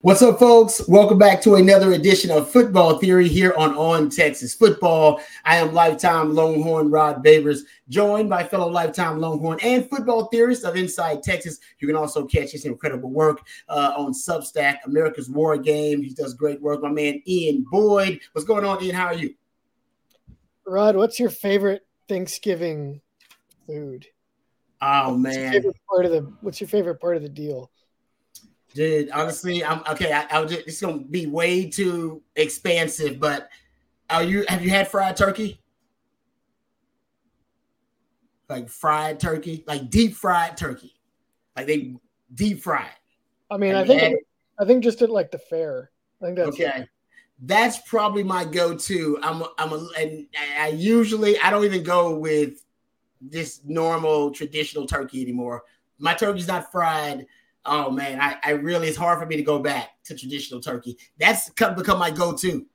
What's up, folks? Welcome back to another edition of Football Theory here on On Texas Football. I am lifetime Longhorn Rod Babers, joined by fellow lifetime Longhorn and football theorist of Inside Texas. You can also catch his incredible work uh, on Substack, America's War Game. He does great work. My man Ian Boyd. What's going on, Ian? How are you? Rod, what's your favorite Thanksgiving food? Oh what's man, part of the what's your favorite part of the deal? Dude, honestly, I'm okay. I, I just, it's gonna be way too expansive, but are you have you had fried turkey? Like fried turkey, like deep fried turkey, like they deep fried. I mean, I think I think just at like the fair. I think that's okay. That's probably my go-to. I'm I'm a, and I usually I don't even go with this normal traditional turkey anymore. My turkey's not fried. Oh man, I, I really it's hard for me to go back to traditional turkey. That's come, become my go-to.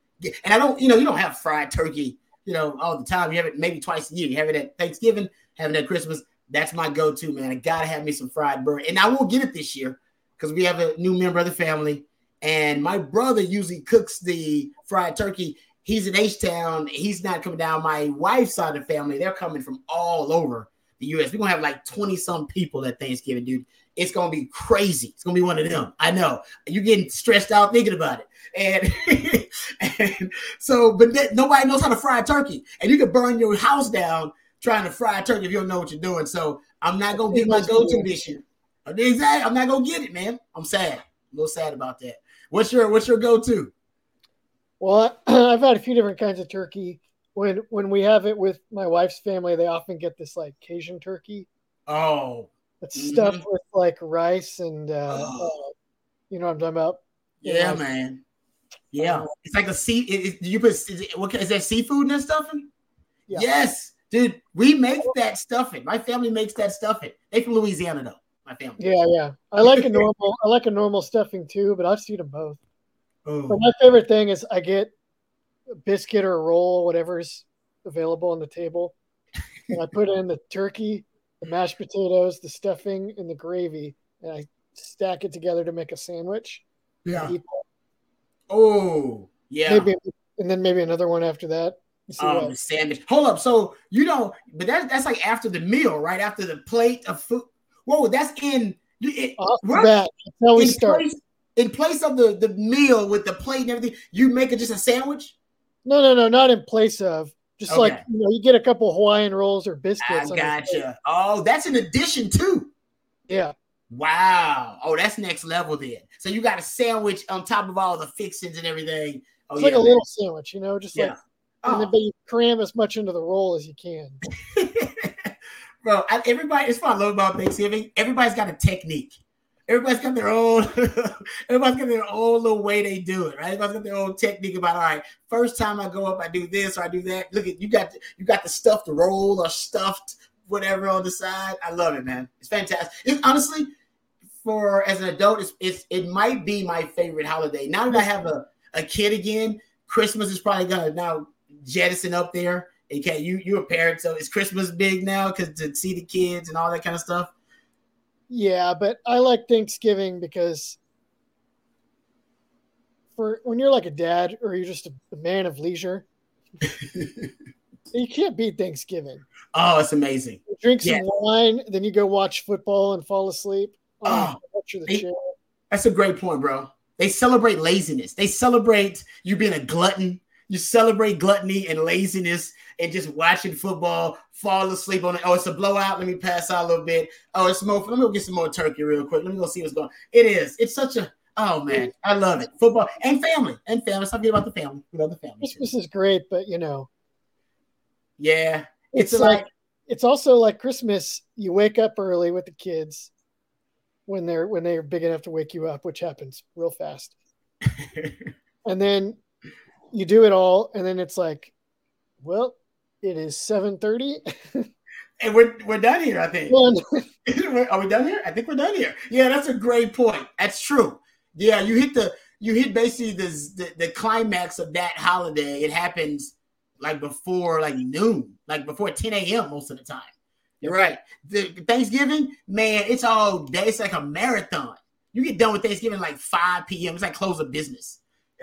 And I don't, you know, you don't have fried turkey, you know, all the time. You have it maybe twice a year. You have it at Thanksgiving, having it at Christmas. That's my go-to, man. I gotta have me some fried bird, and I won't get it this year because we have a new member of the family. And my brother usually cooks the fried turkey. He's in H Town. He's not coming down. My wife's side of the family, they're coming from all over the US. We're gonna have like 20 some people at Thanksgiving, dude. It's gonna be crazy. It's gonna be one of them. I know. You're getting stressed out thinking about it. And, and so, but that, nobody knows how to fry a turkey. And you can burn your house down trying to fry a turkey if you don't know what you're doing. So I'm not gonna get my go-to this year. Exactly. I'm not gonna get it, man. I'm sad. A little sad about that. What's your what's your go-to? Well, I've had a few different kinds of turkey. When when we have it with my wife's family, they often get this like Cajun turkey. Oh, It's Mhm. stuffed with like rice and uh, Oh. uh, you know what I'm talking about. yeah, man. Yeah, it's like a sea. It, it- you put is, it, what, is that seafood in that stuffing? Yeah. Yes, dude. We make that stuffing. My family makes that stuffing. They from Louisiana though. My family. Yeah, yeah. I like a normal. I like a normal stuffing too, but I've seen them both. Oh. But my favorite thing is I get a biscuit or a roll, whatever's available on the table, and I put in the turkey, the mashed potatoes, the stuffing, and the gravy, and I stack it together to make a sandwich. Yeah. Oh, yeah. Maybe, and then maybe another one after that. Um, the sandwich. Hold up. So you know, but that's that's like after the meal, right? After the plate of food. Whoa, that's in. It, what? bat, that's how we in start. place in place of the the meal with the plate and everything. You make it just a sandwich. No, no, no, not in place of. Just Okay. like you know, you get a couple Hawaiian rolls or biscuits. plate. gotcha. Oh, that's an addition too. Yeah, Wow. Oh, that's next level then. So you got a sandwich on top of all the fixings and everything. Oh it's yeah. like a little sandwich, you know, just Yeah. like. And then, Oh. but you cram as much into the roll as you can. Bro, I, everybody, it's what I love about Thanksgiving. Everybody's got a technique. Everybody's got their own, everybody's got their own little way they do it, right? Everybody's got their own technique about all right, first time I go up, I do this or I do that. Look at you got you got the stuffed roll or stuffed whatever on the side. I love it, man. It's fantastic. It, honestly, for as an adult, it's, it's it might be my favorite holiday. Now that I have a, a kid again, Christmas is probably gonna now jettison up there. Okay, you you're a parent, so is Christmas big now because to see the kids and all that kind of stuff. Yeah, but I like Thanksgiving because for when you're like a dad or you're just a, man of leisure, you can't beat Thanksgiving. Oh, it's amazing. You drink some Yeah. wine, then you go watch football and fall asleep. Oh, the couch or the they- That's a great point, bro. They celebrate laziness. They celebrate you being a glutton. You celebrate gluttony and laziness and just watching football, fall asleep on it. Oh, it's a blowout. Let me pass out a little bit. Oh, it's more. Let me go get some more turkey real quick. Let me go see what's going. It is. It's such a. Oh man, I love it. Football and family and family. Forget about the family. We love the family. Christmas is great, but you know, Yeah, it's, It's like like- it's also like Christmas. You wake up early with the kids when they're when they're big enough to wake you up, which happens real fast. and then you do it all and then it's like well it is 7.30 and we're we're done here. I think. Are we done here? I think we're done here. Yeah, that's a great point. That's true. Yeah, you hit the you hit basically the the, the climax of that holiday. It happens like before like noon, like before 10 a.m. most of the time. You're right. The Thanksgiving, man, it's all day. It's like a marathon. You get done with Thanksgiving like 5 p.m. It's like close of business.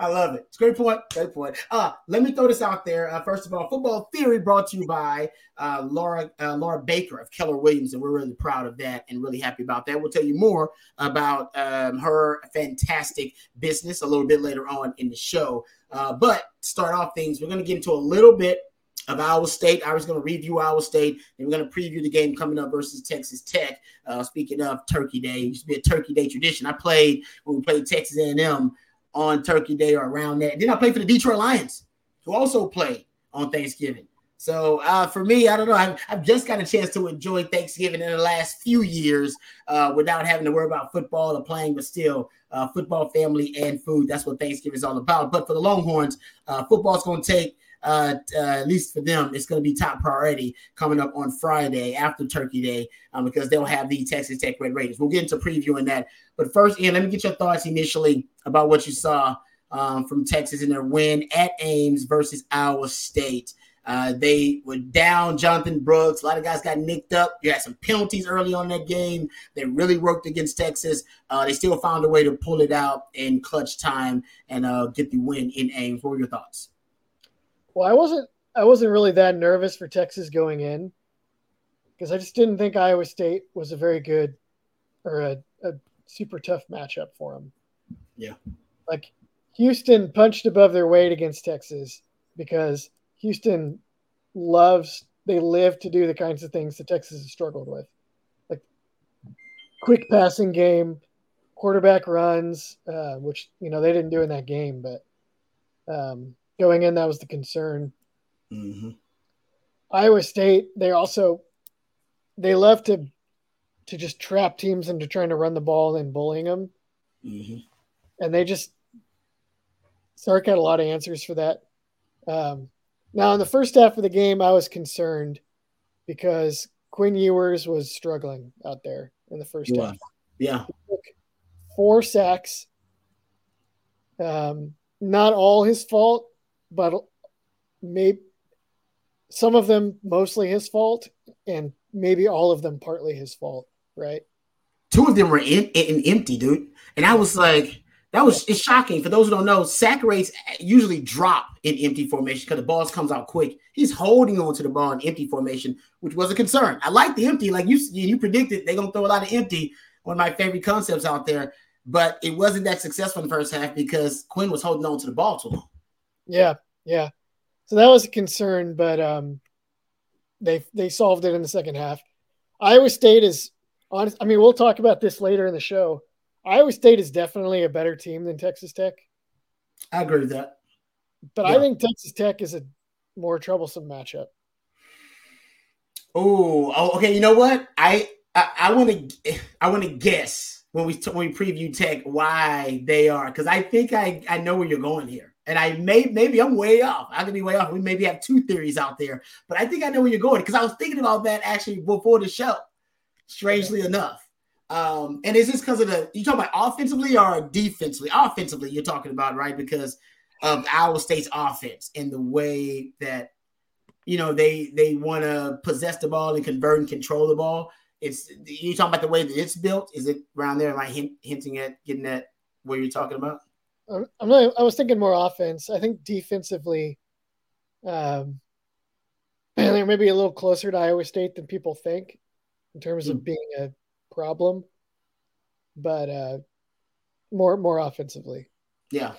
I love it. It's great point. Great point. Uh, let me throw this out there. Uh, first of all, football theory brought to you by uh, Laura uh, Laura Baker of Keller Williams, and we're really proud of that and really happy about that. We'll tell you more about um, her fantastic business a little bit later on in the show. Uh, but start off things, we're going to get into a little bit of Iowa State. I was going to review Iowa State, and we're going to preview the game coming up versus Texas Tech. Uh, speaking of Turkey Day, it used to be a Turkey Day tradition. I played when we played Texas A&M on Turkey Day or around that. Then I played for the Detroit Lions, who also played on Thanksgiving. So uh, for me, I don't know. I've, I've, just got a chance to enjoy Thanksgiving in the last few years uh, without having to worry about football or playing, but still, uh, football, family, and food. That's what Thanksgiving is all about. But for the Longhorns, uh, football is going to take uh, uh, at least for them, it's going to be top priority coming up on Friday after Turkey Day um, because they'll have the Texas Tech Red Raiders. We'll get into previewing that. But first, Ian, let me get your thoughts initially about what you saw um, from Texas in their win at Ames versus Iowa State. Uh, they were down Jonathan Brooks. A lot of guys got nicked up. You had some penalties early on that game. They really worked against Texas. Uh, they still found a way to pull it out in clutch time and uh, get the win in Ames. What were your thoughts? Well, I wasn't I wasn't really that nervous for Texas going in because I just didn't think Iowa State was a very good or a, a super tough matchup for them. Yeah. Like Houston punched above their weight against Texas because Houston loves they live to do the kinds of things that Texas has struggled with. Like quick passing game, quarterback runs, uh, which you know they didn't do in that game, but um, going in, that was the concern. Mm-hmm. Iowa State, they also they love to to just trap teams into trying to run the ball and bullying them, mm-hmm. and they just Sark had a lot of answers for that. Um, now, in the first half of the game, I was concerned because Quinn Ewers was struggling out there in the first yeah. half. Yeah, four sacks. Um, not all his fault, but maybe some of them mostly his fault, and maybe all of them partly his fault, right? Two of them were in, in empty, dude, and I was like, that was it's shocking. For those who don't know, sack rates usually drop in empty formation because the ball comes out quick. He's holding on to the ball in empty formation, which was a concern. I like the empty, like you you predicted they're gonna throw a lot of empty. One of my favorite concepts out there, but it wasn't that successful in the first half because Quinn was holding on to the ball too long. Yeah, yeah. So that was a concern, but um, they they solved it in the second half. Iowa State is honest. I mean, we'll talk about this later in the show. Iowa State is definitely a better team than Texas Tech. I agree with that. But yeah. I think Texas Tech is a more troublesome matchup. Oh, okay. You know what? I I want to I want to guess when we when we preview Tech why they are because I think I I know where you're going here and I may maybe I'm way off. I could be way off. We maybe have two theories out there, but I think I know where you're going because I was thinking about that actually before the show. Strangely enough, um, and is this because of the you talking about offensively or defensively? Offensively, you're talking about right because of Iowa State's offense and the way that you know they they want to possess the ball and convert and control the ball. It's you talking about the way that it's built. Is it around there? Am I hint, hinting at getting that where you're talking about? I'm not. I was thinking more offense. I think defensively, um, they're maybe a little closer to Iowa State than people think in terms of hmm. being a problem, but uh, more more offensively. Yeah.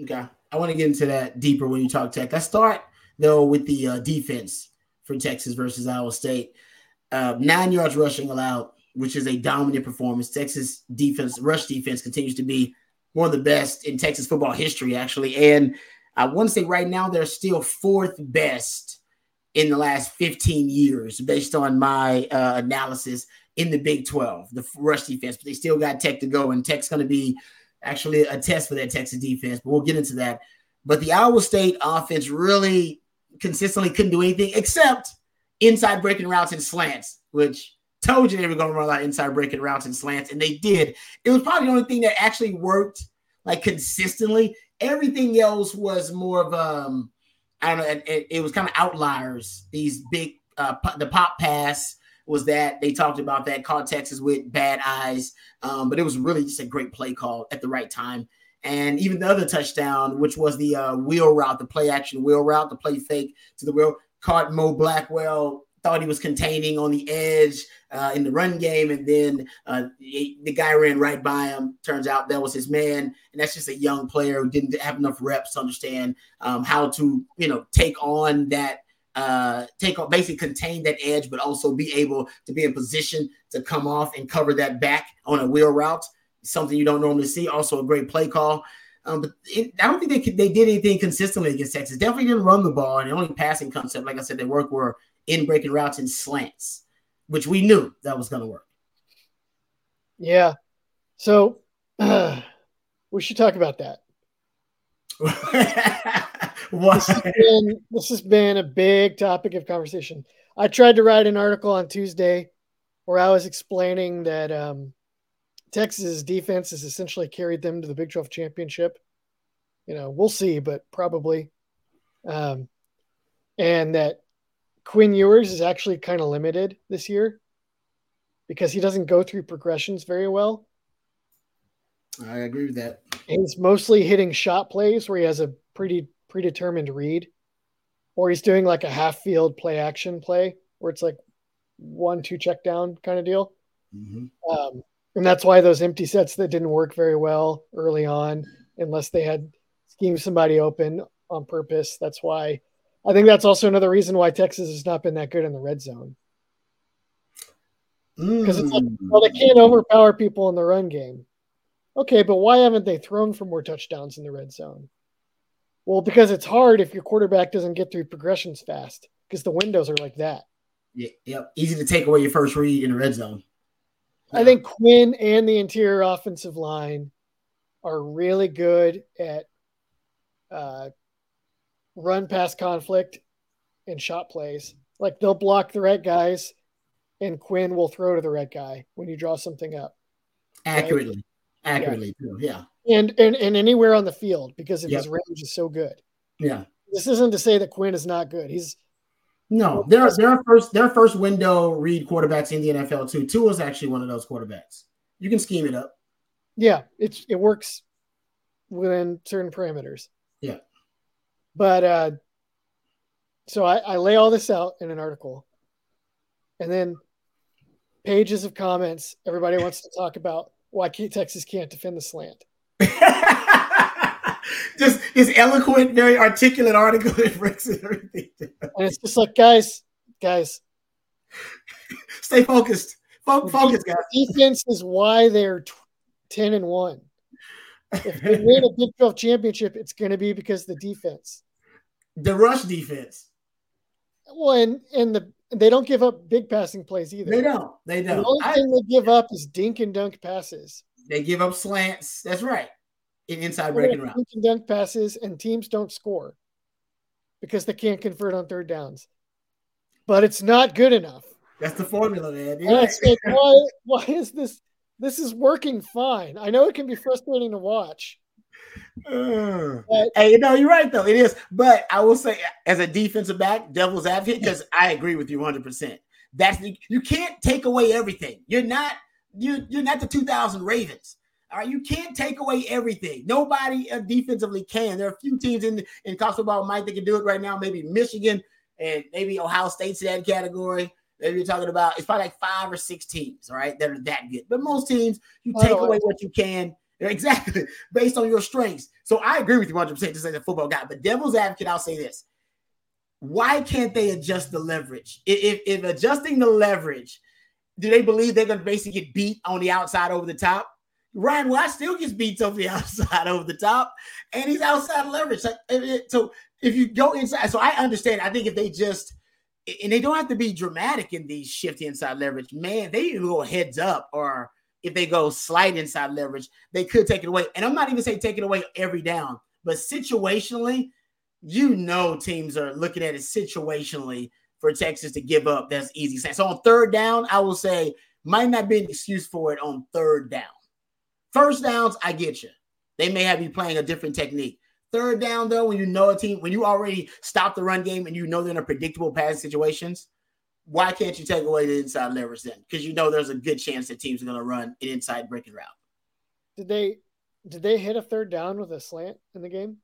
Okay. I want to get into that deeper when you talk Tech. I start though with the uh, defense for Texas versus Iowa State. Uh, nine yards rushing allowed, which is a dominant performance. Texas defense, rush defense, continues to be one of the best in Texas football history, actually. And I want to say right now they're still fourth best in the last 15 years, based on my uh, analysis in the Big 12, the rush defense. But they still got Tech to go, and Tech's going to be actually a test for that Texas defense. But we'll get into that. But the Iowa State offense really consistently couldn't do anything except inside breaking routes and slants, which Told you they were going to run a lot of inside breaking routes and slants, and they did. It was probably the only thing that actually worked like consistently. Everything else was more of um, I don't know. It, it was kind of outliers. These big uh, the pop pass, was that they talked about that, caught Texas with bad eyes. Um, but it was really just a great play call at the right time. And even the other touchdown, which was the uh, wheel route, the play action wheel route, the play fake to the wheel, caught Mo Blackwell, thought he was containing on the edge uh, in the run game. And then uh, the guy ran right by him. Turns out that was his man. And that's just a young player who didn't have enough reps to understand um, how to, you know, take on that uh, take off, basically contain that edge, but also be able to be in position to come off and cover that back on a wheel route. Something you don't normally see. Also, a great play call. Um, but it, I don't think they could, they did anything consistently against Texas. Definitely didn't run the ball, and the only passing concept, like I said, they work were in breaking routes and slants, which we knew that was going to work. Yeah. So uh, we should talk about that. This has, been, this has been a big topic of conversation. I tried to write an article on Tuesday where I was explaining that um, Texas defense has essentially carried them to the Big 12 championship. You know, we'll see, but probably. Um, and that Quinn Ewers is actually kind of limited this year because he doesn't go through progressions very well. I agree with that. He's mostly hitting shot plays where he has a pretty predetermined read, or he's doing like a half field play action play where it's like one two check down kind of deal. Mm-hmm. Um, and that's why those empty sets that didn't work very well early on, unless they had schemed somebody open on purpose. That's why I think that's also another reason why Texas has not been that good in the red zone. Because mm. it's like, well, they can't overpower people in the run game. Okay, but why haven't they thrown for more touchdowns in the red zone? Well, because it's hard if your quarterback doesn't get through progressions fast because the windows are like that. Yeah, yep. Easy to take away your first read in the red zone. Yeah. I think Quinn and the interior offensive line are really good at uh, run pass conflict and shot plays. Like they'll block the right guys, and Quinn will throw to the right guy when you draw something up. Accurately, right? accurately, yeah. yeah and and, and anywhere on the field because yep. his range is so good. Yeah. This isn't to say that Quinn is not good. He's no, they're their first their first window read quarterbacks in the NFL too. Tua is actually one of those quarterbacks. You can scheme it up. Yeah, it's it works within certain parameters. Yeah. But uh so I, I lay all this out in an article. And then pages of comments. Everybody wants to talk about why Texas can't defend the slant. just his eloquent, very articulate article that breaks everything. And it's just like, guys, guys, stay focused. focus, guys. Defense is why they're t- ten and one. If they win a Big 12 championship, it's going to be because the defense, the rush defense. Well, and and the they don't give up big passing plays either. They don't. They don't. The only I, thing they give up is dink and dunk passes. They give up slants. That's right. In inside breaking route. And dunk passes, and teams don't score because they can't convert on third downs. But it's not good enough. That's the formula, man. Yeah. Like, why, why is this? This is working fine. I know it can be frustrating to watch. Uh, but, hey, no, you're right though. It is, but I will say, as a defensive back, devil's advocate, because I agree with you 100. percent That's you can't take away everything. You're not you you're not the 2000 Ravens. All right, you can't take away everything. Nobody uh, defensively can. There are a few teams in in college football might they can do it right now. Maybe Michigan and maybe Ohio State's in that category. Maybe you're talking about it's probably like five or six teams, all right, that are that good. But most teams, you take away what you can. Exactly, based on your strengths. So I agree with you 100% just as a football guy. But devil's advocate, I'll say this. Why can't they adjust the leverage? If, if adjusting the leverage do they believe they're going to basically get beat on the outside over the top? Ryan White still gets beat over the outside over the top, and he's outside leverage. So if you go inside, so I understand. I think if they just and they don't have to be dramatic in these shift inside leverage, man, they even go heads up or if they go slight inside leverage, they could take it away. And I'm not even saying take it away every down, but situationally, you know, teams are looking at it situationally for Texas to give up, that's easy. So on third down, I will say might not be an excuse for it on third down. First downs, I get you. They may have you playing a different technique. Third down, though, when you know a team, when you already stop the run game and you know they're in a predictable passing situations, why can't you take away the inside leverage then? Because you know there's a good chance that teams are going to run an inside breaking route. Did they did they hit a third down with a slant in the game?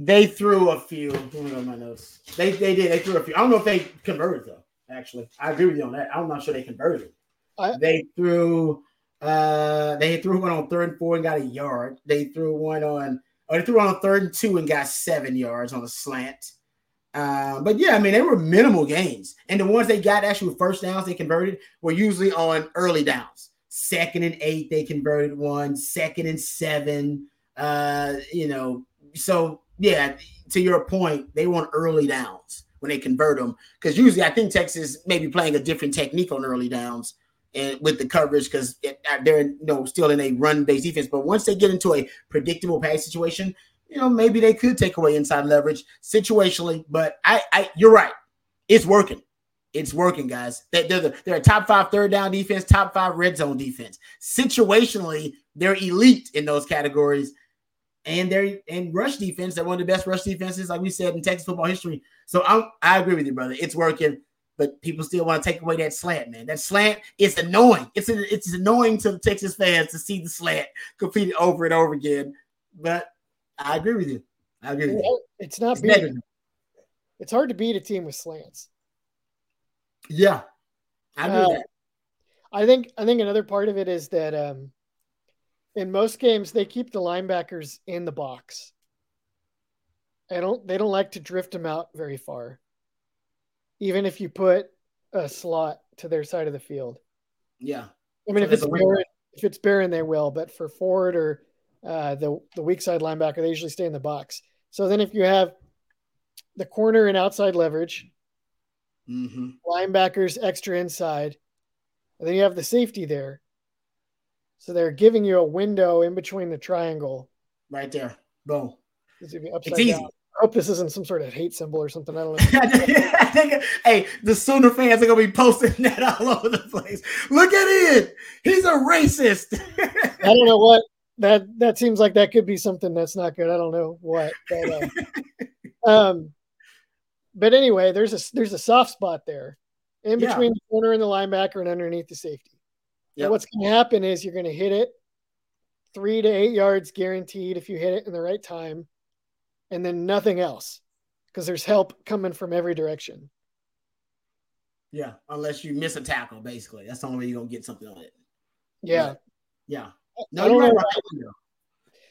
They threw a few. Me go my notes. They they did. They threw a few. I don't know if they converted though. Actually, I agree with you on that. I'm not sure they converted. I, they threw. Uh, they threw one on third and four and got a yard. They threw one on. Oh, they threw on a third and two and got seven yards on a slant. Uh, but yeah, I mean, they were minimal gains. And the ones they got actually first downs they converted were usually on early downs. Second and eight, they converted one, second and seven. Uh, you know, so yeah, to your point, they want early downs when they convert them. Because usually I think Texas may be playing a different technique on early downs and with the coverage because uh, they're you know still in a run-based defense. But once they get into a predictable pass situation, you know, maybe they could take away inside leverage situationally. But I, I you're right. It's working. It's working, guys. They're, they're, they're a top five third down defense, top five red zone defense. Situationally, they're elite in those categories. And they're in rush defense. They're one of the best rush defenses, like we said, in Texas football history. So I'm, I agree with you, brother. It's working, but people still want to take away that slant, man. That slant is annoying. It's a, it's annoying to the Texas fans to see the slant completed over and over again. But I agree with you. I agree with you. It's not it's It's hard to beat a team with slants. Yeah, I agree. Uh, I think I think another part of it is that um, in most games they keep the linebackers in the box. I don't. They don't like to drift them out very far. Even if you put a slot to their side of the field. Yeah. I mean, so if it's Barron, if it's Barron, they will. But for Ford or uh, the the weak side linebacker, they usually stay in the box. So then if you have the corner and outside leverage, mm-hmm. linebackers extra inside, and then you have the safety there. So they're giving you a window in between the triangle. Right there. Boom. It's, it's easy. Down. I hope this isn't some sort of hate symbol or something. I don't know. I think, hey, the Sooner fans are gonna be posting that all over the place. Look at it. He's a racist. I don't know what that that seems like that could be something that's not good. I don't know what. But, uh, um, but anyway, there's a there's a soft spot there in between yeah. the corner and the linebacker and underneath the safety. Yep. what's going to happen is you're going to hit it three to eight yards guaranteed if you hit it in the right time, and then nothing else because there's help coming from every direction. Yeah, unless you miss a tackle, basically, that's the only way you're gonna get something on it. Yeah, yeah. No, I don't know.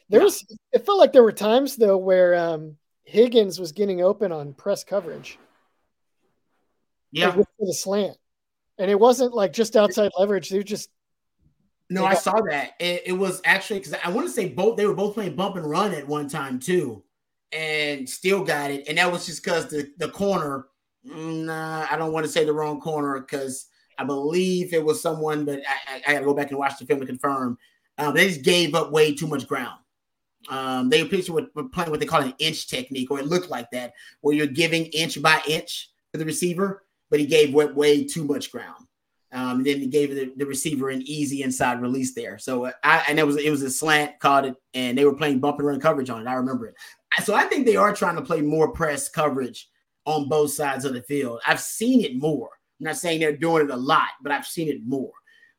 There was. It felt like there were times though where um, Higgins was getting open on press coverage. Yeah, with the slant, and it wasn't like just outside leverage. They were just. No, I saw that. It, it was actually because I want to say both. They were both playing bump and run at one time too, and still got it. And that was just because the the corner. Nah, I don't want to say the wrong corner because I believe it was someone, but I, I, got to go back and watch the film to confirm um, they just gave up way too much ground. Um, they were, were playing what they call an inch technique, or it looked like that, where you're giving inch by inch to the receiver, but he gave way, way too much ground. Um, and then he gave the, the, receiver an easy inside release there. So uh, I and it was it was a slant, caught it, and they were playing bump and run coverage on it. I remember it. So I think they are trying to play more press coverage on both sides of the field. I've seen it more. I'm not saying they're doing it a lot, but I've seen it more.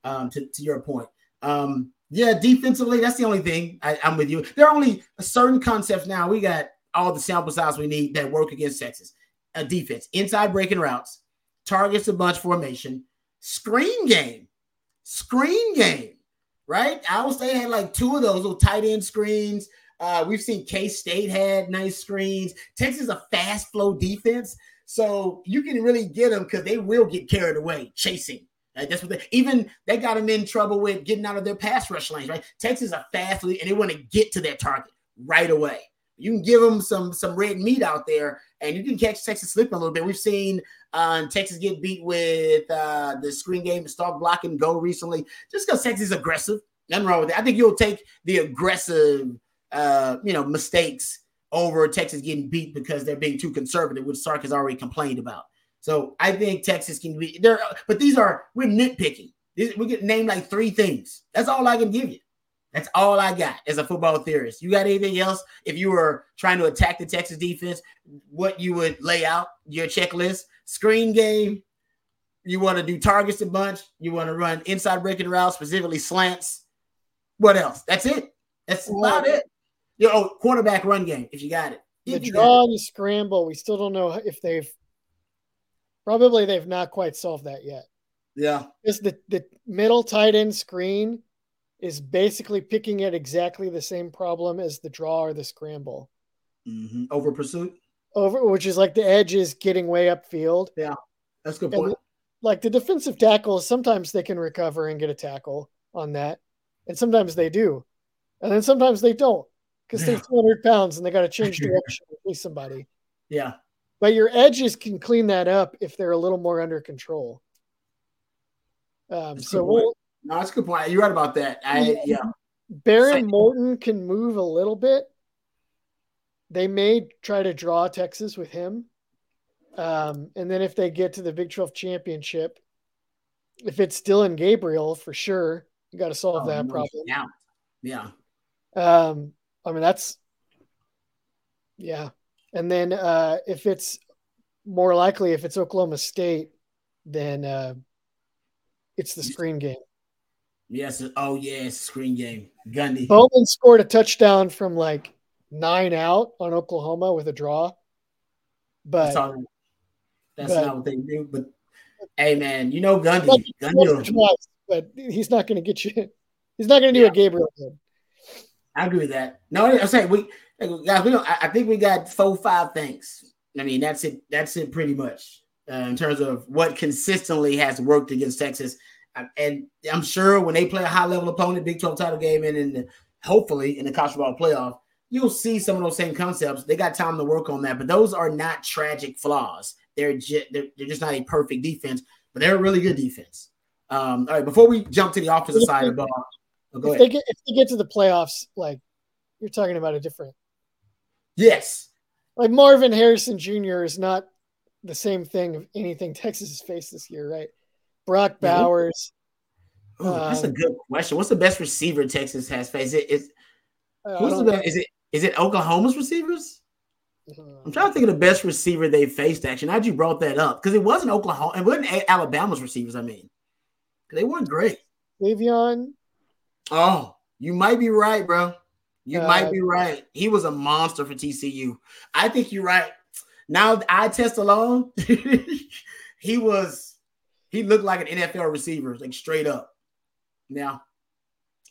Um, to, to your point. Um, yeah, defensively, that's the only thing I, am with you. There are only a certain concepts now. We got all the sample size we need that work against Texas. A defense, inside breaking routes, targets a bunch formation, screen game, screen game, right? Iowa State had like two of those little tight end screens. Uh, we've seen K State had nice screens. Texas is a fast flow defense, so you can really get them because they will get carried away chasing that's what they even they got them in trouble with getting out of their pass rush lanes, right? Texas are fast and they want to get to their target right away. You can give them some some red meat out there, and you can catch Texas slipping a little bit. We've seen uh, Texas get beat with uh, the screen game, the stalk block and go recently, just because Texas is aggressive. Nothing wrong with it. I think you'll take the aggressive, uh, you know, mistakes over Texas getting beat because they're being too conservative, which Sark has already complained about. So I think Texas can be there, but these are we're nitpicking. We get named like three things. That's all I can give you. That's all I got as a football theorist. You got anything else? If you were trying to attack the Texas defense, what you would lay out your checklist: screen game, You want to do targets a bunch. You want to run inside breaking routes, specifically slants. What else? That's it. That's about it. Know, oh, quarterback run game if you got it. If the draw and the scramble, we still don't know if they've probably they've not quite solved that yet. Yeah. is the, the middle tight end screen is basically picking at exactly the same problem as the draw or the scramble. Mm-hmm. Over pursuit? Over, which is like the edge is getting way upfield. Yeah, that's good point. And like the defensive tackles, sometimes they can recover and get a tackle on that, and sometimes they do, and then sometimes they don't because yeah. they're 200 pounds and they got to change direction to please somebody. Yeah, but your edges can clean that up if they're a little more under control. Um, so we'll, no, that's a good point. You're right about that. I yeah. Behren Morton can move a little bit. They may try to draw Texas with him. Um, and then if they get to the Big 12 championship, if it's still in Gabriel for sure, you got to solve oh, that problem. Yeah. Yeah. Um, I mean, that's, yeah. And then uh, if it's more likely, if it's Oklahoma State, then uh, it's the screen game. Yes. Oh, yeah. Screen game. Gundy. Bowman scored a touchdown from like nine out on Oklahoma with a draw. But that's, that's but, not what they do. But hey, man, you know Gundy. Gundy but he's not going to get you. He's not going to do yeah. a Gabriel did. I agree with that. No, I say we guys. We don't. I think we got four, five things. I mean, that's it. That's it, pretty much uh, in terms of what consistently has worked against Texas. And I'm sure when they play a high level opponent, Big 12 title game, and in the, hopefully in the college football playoff, you'll see some of those same concepts. They got time to work on that, but those are not tragic flaws. They're just, they're, they're just not a perfect defense, but they're a really good defense. Um, all right, before we jump to the offensive side of the ball, oh, if, they get, if they get to the playoffs, like you're talking about a different. Yes. Like Marvin Harrison Jr. is not the same thing of anything Texas has faced this year, right? Brock Bowers. Ooh, that's um, a good question. What's the best receiver Texas has faced? Is it, is, who's the best? Is it is it Oklahoma's receivers? Uh, I'm trying to think of the best receiver they faced. Actually, now you brought that up because it wasn't Oklahoma, it wasn't Alabama's receivers. I mean, they weren't great. Le'Veon. Oh, you might be right, bro. You uh, might be right. He was a monster for TCU. I think you're right. Now, I test alone, he was he looked like an NFL receiver, like straight up. Now,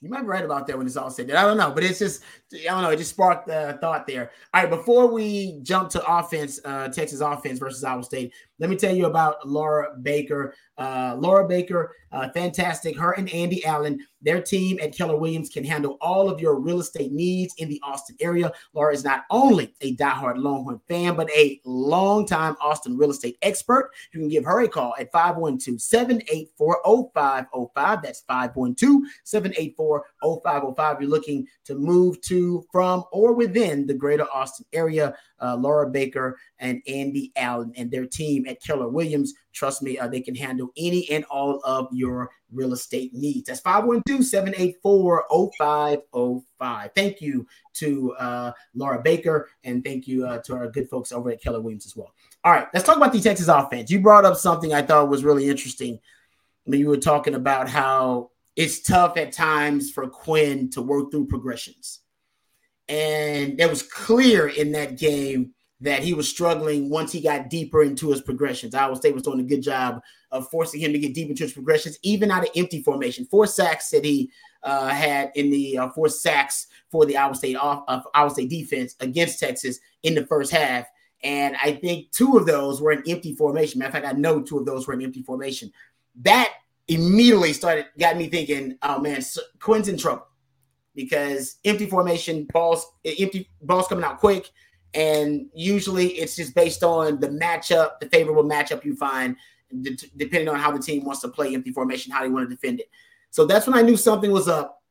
you might be right about that when it's all said. I don't know, but it's just I don't know. It just sparked a thought there. All right, before we jump to offense, uh, Texas offense versus Iowa State, let me tell you about Laura Baker. Uh, Laura Baker, uh, fantastic. Her and Andy Allen, their team at Keller Williams can handle all of your real estate needs in the Austin area. Laura is not only a diehard Longhorn fan, but a longtime Austin real estate expert. You can give her a call at 512 784 0505. That's 512 784 0505. You're looking to move to, from, or within the greater Austin area. Uh, Laura Baker and Andy Allen and their team at Keller Williams. Trust me, uh, they can handle any and all of your real estate needs. That's 512 784 0505. Thank you to uh, Laura Baker and thank you uh, to our good folks over at Keller Williams as well. All right, let's talk about the Texas offense. You brought up something I thought was really interesting when you were talking about how it's tough at times for Quinn to work through progressions. And it was clear in that game that he was struggling once he got deeper into his progressions. Iowa State was doing a good job of forcing him to get deep into his progressions, even out of empty formation. Four sacks that he uh, had in the uh, four sacks for the Iowa State off of uh, Iowa State defense against Texas in the first half. And I think two of those were in empty formation. Matter of fact, I know two of those were in empty formation. That immediately started got me thinking, oh man, Quinn's in trouble because empty formation balls, empty balls coming out quick and usually it's just based on the matchup, the favorable matchup you find, depending on how the team wants to play empty formation, how they want to defend it. So that's when I knew something was up.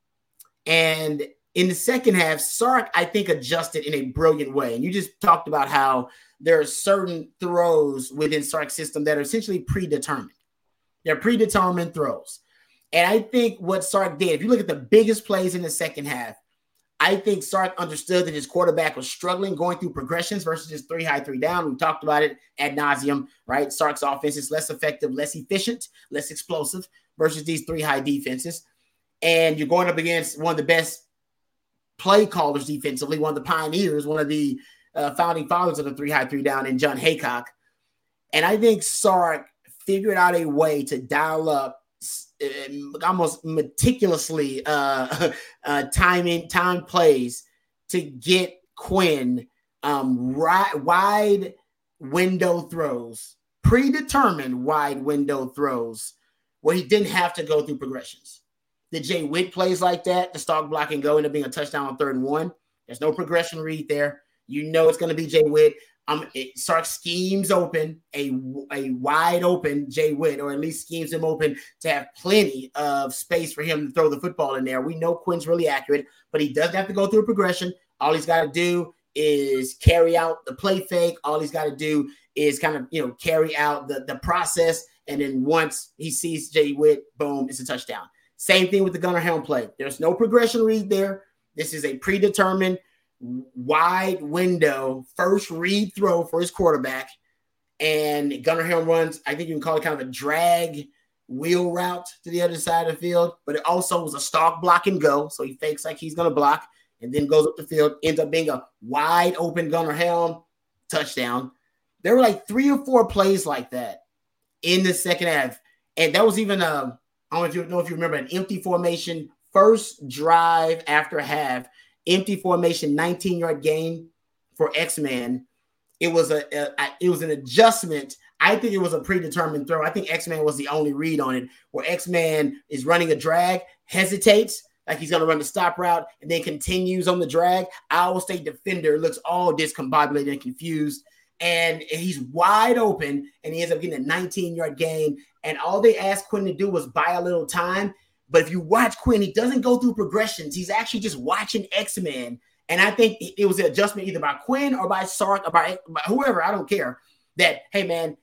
And in the second half, Sark, I think, adjusted in a brilliant way. And you just talked about how there are certain throws within Sark's system that are essentially predetermined. They're predetermined throws. And I think what Sark did, if you look at the biggest plays in the second half, I think Sark understood that his quarterback was struggling going through progressions versus his three high, three down. We talked about it ad nauseum, right? Sark's offense is less effective, less efficient, less explosive versus these three high defenses. And you're going up against one of the best play callers defensively, one of the pioneers, one of the uh, founding fathers of the three high, three down, and John Heacock. And I think Sark figured out a way to dial up almost meticulously uh, uh, timing time plays to get Quinn um, right, wide window throws, predetermined wide window throws, where he didn't have to go through progressions. The Jay Witt plays like that, the stalk block and go into being a touchdown on third and one. There's no progression read there. You know it's going to be Jay Witt. Um, it, Sark schemes open a, a wide open Jay Witt, or at least schemes him open to have plenty of space for him to throw the football in there. We know Quinn's really accurate, but he doesn't have to go through a progression. All he's got to do is carry out the play fake. All he's got to do is kind of you know carry out the the process, and then once he sees Jay Witt, boom, it's a touchdown. Same thing with the Gunnar Helm play. There's no progression read there. This is a predetermined wide window first read throw for his quarterback. And Gunnar Helm runs, I think you can call it kind of a drag wheel route to the other side of the field, but it also was a stalk block and go. So he fakes like he's going to block and then goes up the field, ends up being a wide open Gunnar Helm touchdown. There were like three or four plays like that in the second half. And that was even a, I don't know if you know if you remember an empty formation first drive after half empty formation, 19 yard gain for X Man. It was a, a it was an adjustment. I think it was a predetermined throw. I think X Man was the only read on it, where X Man is running a drag, hesitates like he's going to run the stop route, and then continues on the drag. Iowa State defender looks all discombobulated and confused, and he's wide open, and he ends up getting a 19 yard gain. And all they asked Quinn to do was buy a little time but if you watch Quinn, he doesn't go through progressions. He's actually just watching X Men. And I think it was an adjustment either by Quinn or by Sark or by, by whoever. I don't care. That, hey, man,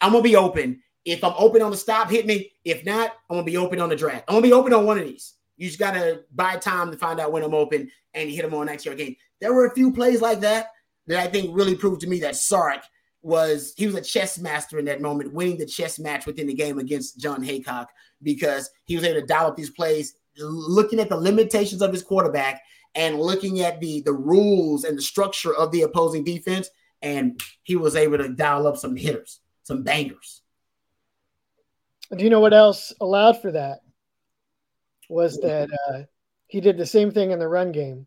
I'm to be open. If I'm open on the stop, hit me. If not, I'm to be open on the draft. I'm to be open on one of these. You just got to buy time to find out when I'm open and hit them on next year game. There were a few plays like that that I think really proved to me that Sark was he was a chess master in that moment, winning the chess match within the game against John Heacock because he was able to dial up these plays, looking at the limitations of his quarterback and looking at the the rules and the structure of the opposing defense, and he was able to dial up some hitters, some bangers. Do you know what else allowed for that? Was that uh, he did the same thing in the run game.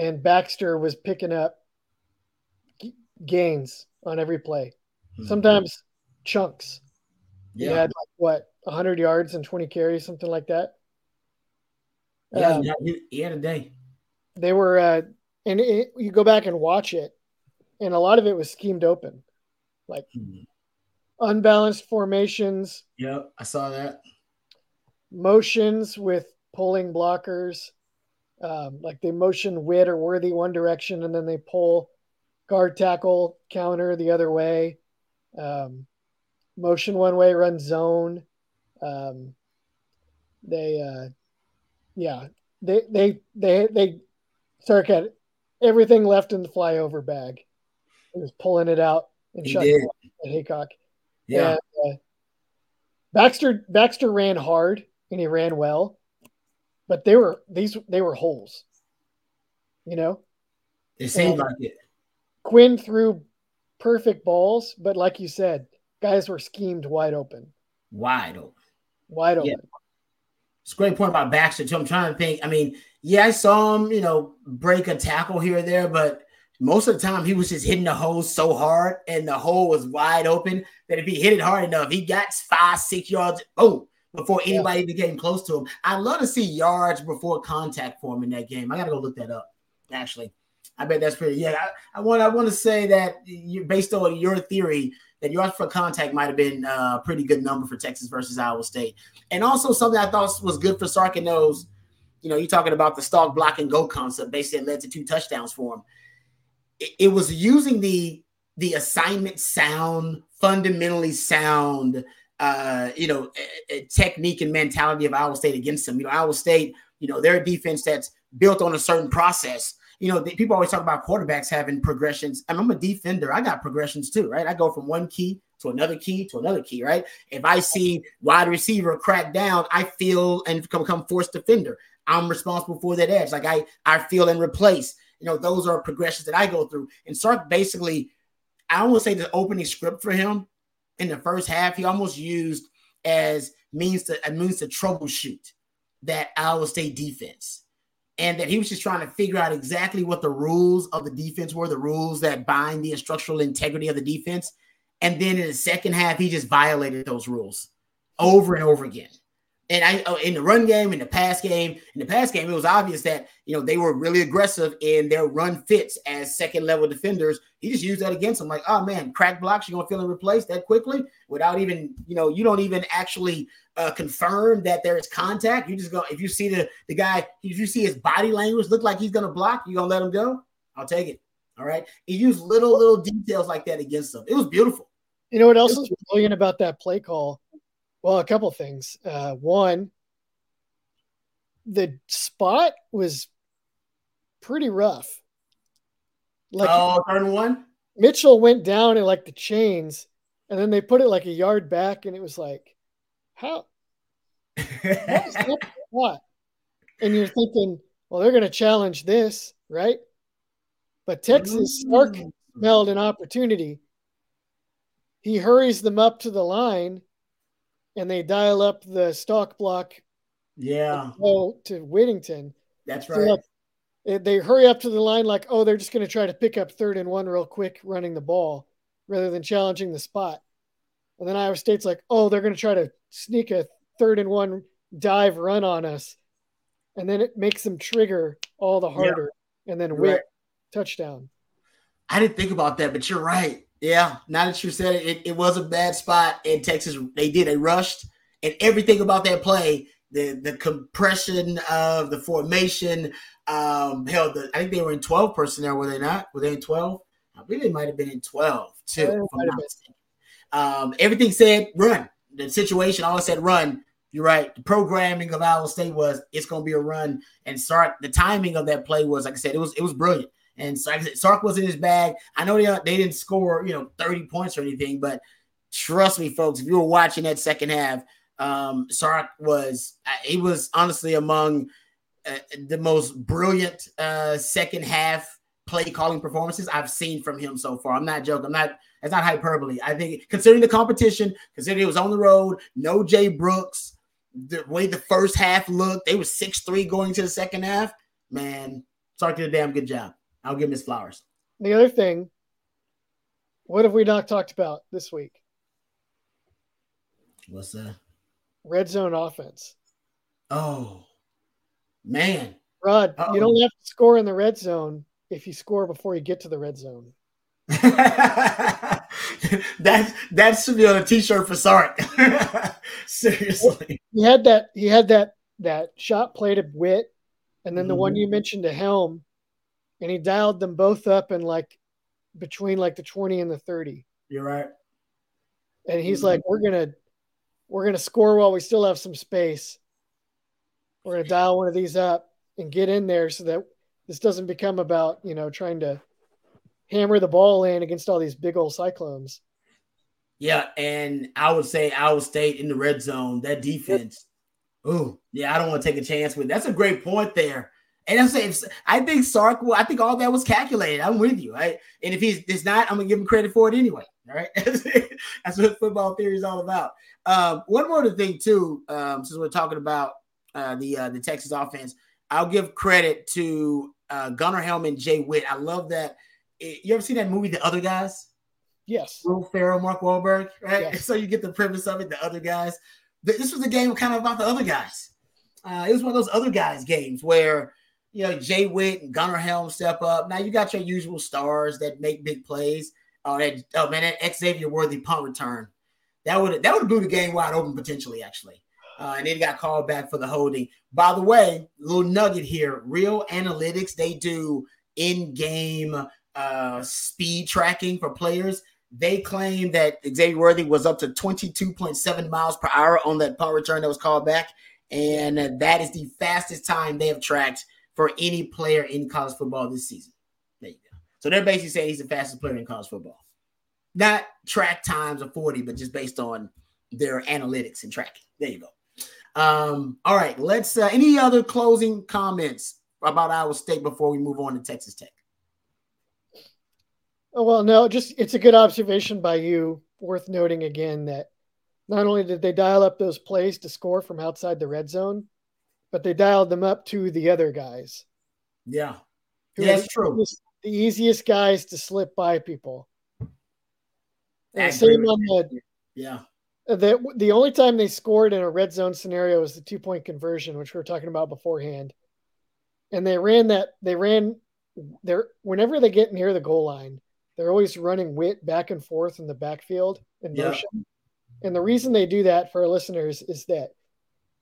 And Baxter was picking up gains on every play. Mm-hmm. Sometimes chunks. Yeah. He had like what 100 yards and 20 carries, something like that. Yeah, um, he, he, had a day. They were, uh, and it, you go back and watch it, and a lot of it was schemed open, like mm-hmm. unbalanced formations. Yep, I saw that. Motions with pulling blockers, um, like they motion Witt or Worthy one direction, and then they pull guard tackle counter the other way, um, motion one way, run zone. Um, they, uh, yeah, they they they they Sark had everything left in the flyover bag. He was pulling it out and shut it at Heacock. Yeah. And, uh, Baxter Baxter ran hard and he ran well, but they were these they were holes. You know, it seemed like it. Quinn threw perfect balls, but like you said, guys were schemed wide open. Wide open. Wide open. Yeah. It's a great point about Baxter too. I'm trying to think. I mean, yeah, I saw him, you know, break a tackle here or there, but most of the time he was just hitting the hole so hard and the hole was wide open that if he hit it hard enough, he got five, six yards, boom, before anybody yeah. came close to him. I'd love to see yards before contact for him in that game. I gotta go look that up, actually. I bet that's pretty. Yeah, I, I want. I want to say that you, based on your theory, that yards for contact might have been uh, a pretty good number for Texas versus Iowa State, and also something I thought was good for Sark and knows. You know, you're talking about the stalk block and go concept. Basically, it led to two touchdowns for him. It, it was using the the assignment sound, fundamentally sound, uh, you know, a, a technique and mentality of Iowa State against them. You know, Iowa State, you know, they're a defense that's built on a certain process you know, people always talk about quarterbacks having progressions. I I'm a defender. I got progressions too, right? I go from one key to another key to another key, right? If I see wide receiver crack down, I feel and become forced defender. I'm responsible for that edge. Like I, I feel and replace. You know, those are progressions that I go through. And Sark basically, I almost say the opening script for him in the first half, he almost used as means to a means to troubleshoot that Iowa State defense and that he was just trying to figure out exactly what the rules of the defense were, the rules that bind the structural integrity of the defense. And then in the second half, he just violated those rules over and over again. And I oh, in the run game, in the pass game, in the pass game, it was obvious that you know they were really aggressive in their run fits as second level defenders. He just used that against them, like, oh man, crack blocks, you're gonna feel and replace that quickly without even, you know, you don't even actually uh, confirm that there is contact. You just go if you see the the guy, if you see his body language look like he's gonna block, you gonna let him go. I'll take it. All right. He used little little details like that against them. It was beautiful. You know what else is brilliant about that play call? Well, a couple things. Uh, one, the spot was pretty rough. Like oh, turn one. Mitchell went down in like the chains, and then they put it like a yard back, and it was like, how? what? And you're thinking, well, they're going to challenge this, right? But Texas Sark smelled an opportunity. He hurries them up to the line and they dial up the stalk block. Yeah. To Whittington. That's right. So they hurry up to the line like, oh, they're just going to try to pick up third and one real quick, running the ball rather than challenging the spot. And then Iowa State's like, oh, they're going to try to sneak a third and one dive run on us. And then it makes them trigger all the harder yeah. and then whip right. touchdown. I didn't think about that, but you're right. Yeah, now that you said it, it, it was a bad spot in Texas. They did, they rushed, and everything about that play, the the compression of the formation, um, hell, the, I think they were in 12 personnel, were they not? Were they in 12? I believe they might have been in 12 too. Um, everything said run. The situation all said run. You're right. The programming of Iowa State was it's going to be a run and start. The timing of that play was, like I said, it was it was brilliant. And Sark was in his bag. I know they, they didn't score, you know, 30 points or anything, but trust me, folks, if you were watching that second half, um, Sark was, he was honestly among uh, the most brilliant uh, second half play calling performances I've seen from him so far. I'm not joking. I'm not, it's not hyperbole. I think considering the competition, considering it was on the road, no Jay Brooks, the way the first half looked, they were 6-3 going to the second half. Man, Sark did a damn good job. I'll give Miss Flowers. The other thing, what have we not talked about this week? What's that? Red zone offense. Oh, man. Rod, Uh-oh. you don't have to score in the red zone if you score before you get to the red zone. that that should be on a t-shirt for Sark. Seriously. He had that he had that that shot played to Whit, and then mm-hmm. the one you mentioned to Helm and he dialed them both up in like between like the 20 and the 30. You're right. And he's mm-hmm. like, we're gonna we're gonna score while we still have some space. We're gonna dial one of these up and get in there so that this doesn't become about, you know, trying to hammer the ball in against all these big old cyclones. Yeah, and I would say Iowa State in the red zone, that defense Oh, yeah, I don't want to take a chance with. That's a great point there. And I'm saying, I think Sark. Well, I think all that was calculated. I'm with you. Right? And if he's it's not, I'm gonna give him credit for it anyway. All right, that's what football theory is all about. Um, one more thing too, um, since we're talking about uh, the uh, the Texas offense, I'll give credit to uh, Gunnar Helm, Jay Witt. I love that. You ever seen that movie, The Other Guys? Yes. Will Ferrell, Mark Wahlberg, right? Yes. So you get the premise of it. The other guys. This was a game kind of about the other guys. Uh, it was one of those other guys games where you know Jay Witt and Gunnar Helm step up. Now you got your usual stars that make big plays. Oh, oh man, that Xavier Worthy punt return. That would that would have blew the game wide open potentially, actually. Uh, and then got called back for the holding. By the way, little nugget here: Reel Analytics they do in-game uh, speed tracking for players. They claim that Xavier Worthy was up to 22.7 miles per hour on that punt return that was called back. And that is the fastest time they have tracked for any player in college football this season. There you go. So they're basically saying he's the fastest player in college football. Not track times of 40, but just based on their analytics and tracking. There you go. Um, all right, let's uh, any other closing comments about Iowa State before we move on to Texas Tech? Oh, well, no, just it's a good observation by you. Worth noting again that not only did they dial up those plays to score from outside the red zone, but they dialed them up to the other guys. Yeah, yeah that's true. The easiest guys to slip by people. And same on the yeah. Uh, the, the only time they scored in a red zone scenario was the two point conversion, which we were talking about beforehand. And they ran that, they ran there whenever they get near the goal line, they're always running wit back and forth in the backfield in yeah. motion. And the reason they do that for our listeners is that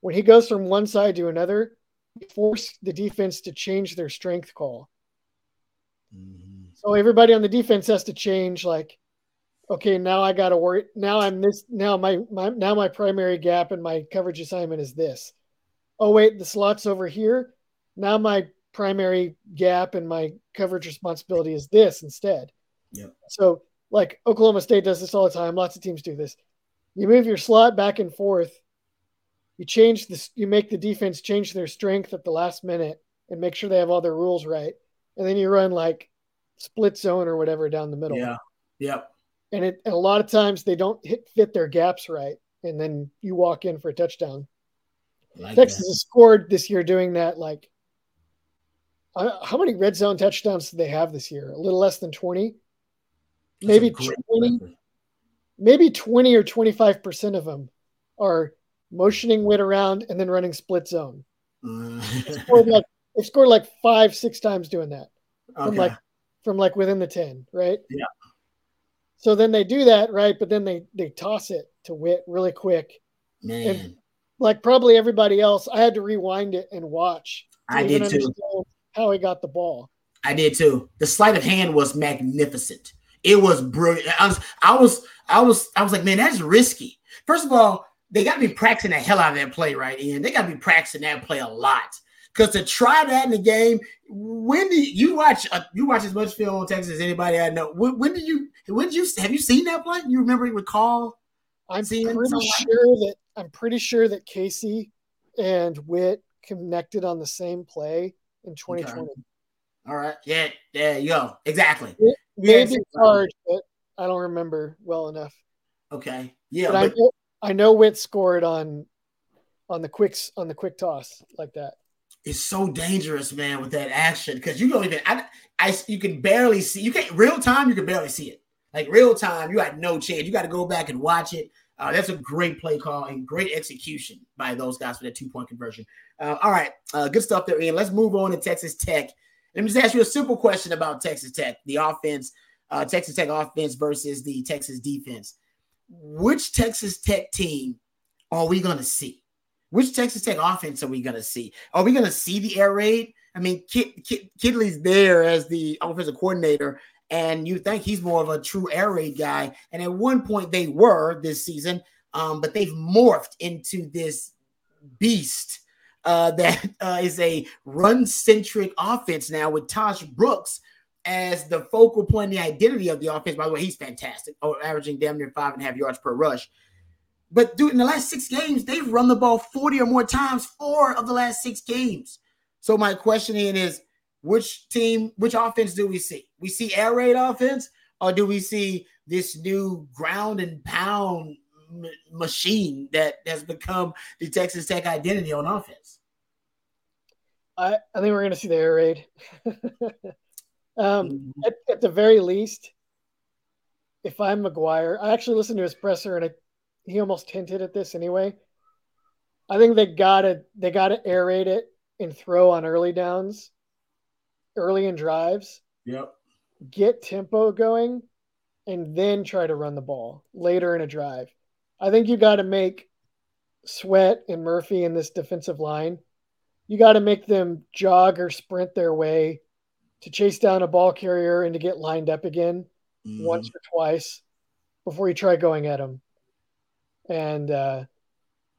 when he goes from one side to another, force the defense to change their strength call. Mm-hmm. So everybody on the defense has to change like, okay, now I gotta worry. Now I'm this now my, my now my primary gap and my coverage assignment is this. Oh wait, the slot's over here. Now my primary gap and my coverage responsibility is this instead. Yep. So like Oklahoma State does this all the time. Lots of teams do this. You move your slot back and forth. You change this. You make the defense change their strength at the last minute and make sure they have all their rules right. And then you run like split zone or whatever down the middle. Yeah. Yep. And it and a lot of times they don't hit fit their gaps right, and then you walk in for a touchdown. Like Texas that. has scored this year doing that. Like, uh, how many red zone touchdowns do they have this year? A little less than twenty maybe 20, maybe 20 or 25% of them are motioning Witt around and then running split zone. They, mm. scored like, they scored like five, six times doing that okay. from like from like within the 10, right? Yeah. So then they do that, right? But then they they toss it to Wit really quick. Man. And like probably everybody else, I had to rewind it and watch. I did too. How he got the ball. I did too. The sleight of hand was magnificent. It was brilliant. I was, I was, I was, I was like, man, that's risky. First of all, they got to be practicing the hell out of that play, right? Ian? They got to be practicing that play a lot. Because to try that in the game, when do you, you watch? Uh, you watch as much film on Texas as anybody I know. When, when did you? When did you? Have you seen that play? You remember? Recall? I'm pretty sure that I'm pretty sure that Casey and Witt connected on the same play in 2020. Okay. All right. Yeah. There you go. Exactly. Maybe hard, but I don't remember well enough. Okay. Yeah. But, but I, know, Witt scored on on the quicks on the quick toss like that. It's so dangerous, man, with that action because you don't even I, I you can barely see you can't real time you can barely see it like real time you got no chance you got to go back and watch it. Uh, that's a great play call and great execution by those guys for that two point conversion. Uh, all right, uh, good stuff there, Ian. Let's move on to Texas Tech. Let me just ask you a simple question about Texas Tech, the offense, uh, Texas Tech offense versus the Texas defense. Which Texas Tech team are we going to see? Which Texas Tech offense are we going to see? Are we going to see the air raid? I mean, Kid, Kid, Kittley's there as the offensive coordinator, and you think he's more of a true air raid guy. And at one point, they were this season, um, but they've morphed into this beast uh, that uh, is a run centric offense now with Tahj Brooks as the focal point, the identity of the offense. By the way, he's fantastic, oh, averaging damn near five and a half yards per rush. But dude, in the last six games, they've run the ball 40 or more times, four of the last six games. So my question is, which team, which offense do we see? We see air raid offense, or do we see this new ground and pound m- machine that has become the Texas Tech identity on offense? I, I think we're going to see the air raid. um, Mhm. at, at the very least, if I'm McGuire, I actually listened to his presser and I, he almost hinted at this anyway. I think they gotta they gotta aerate it and throw on early downs, early in drives, Yep. get tempo going, and then try to run the ball later in a drive. I think you got to make Sweat and Murphy in this defensive line. You got to make them jog or sprint their way to chase down a ball carrier and to get lined up again Mhm. once or twice before you try going at him. And uh,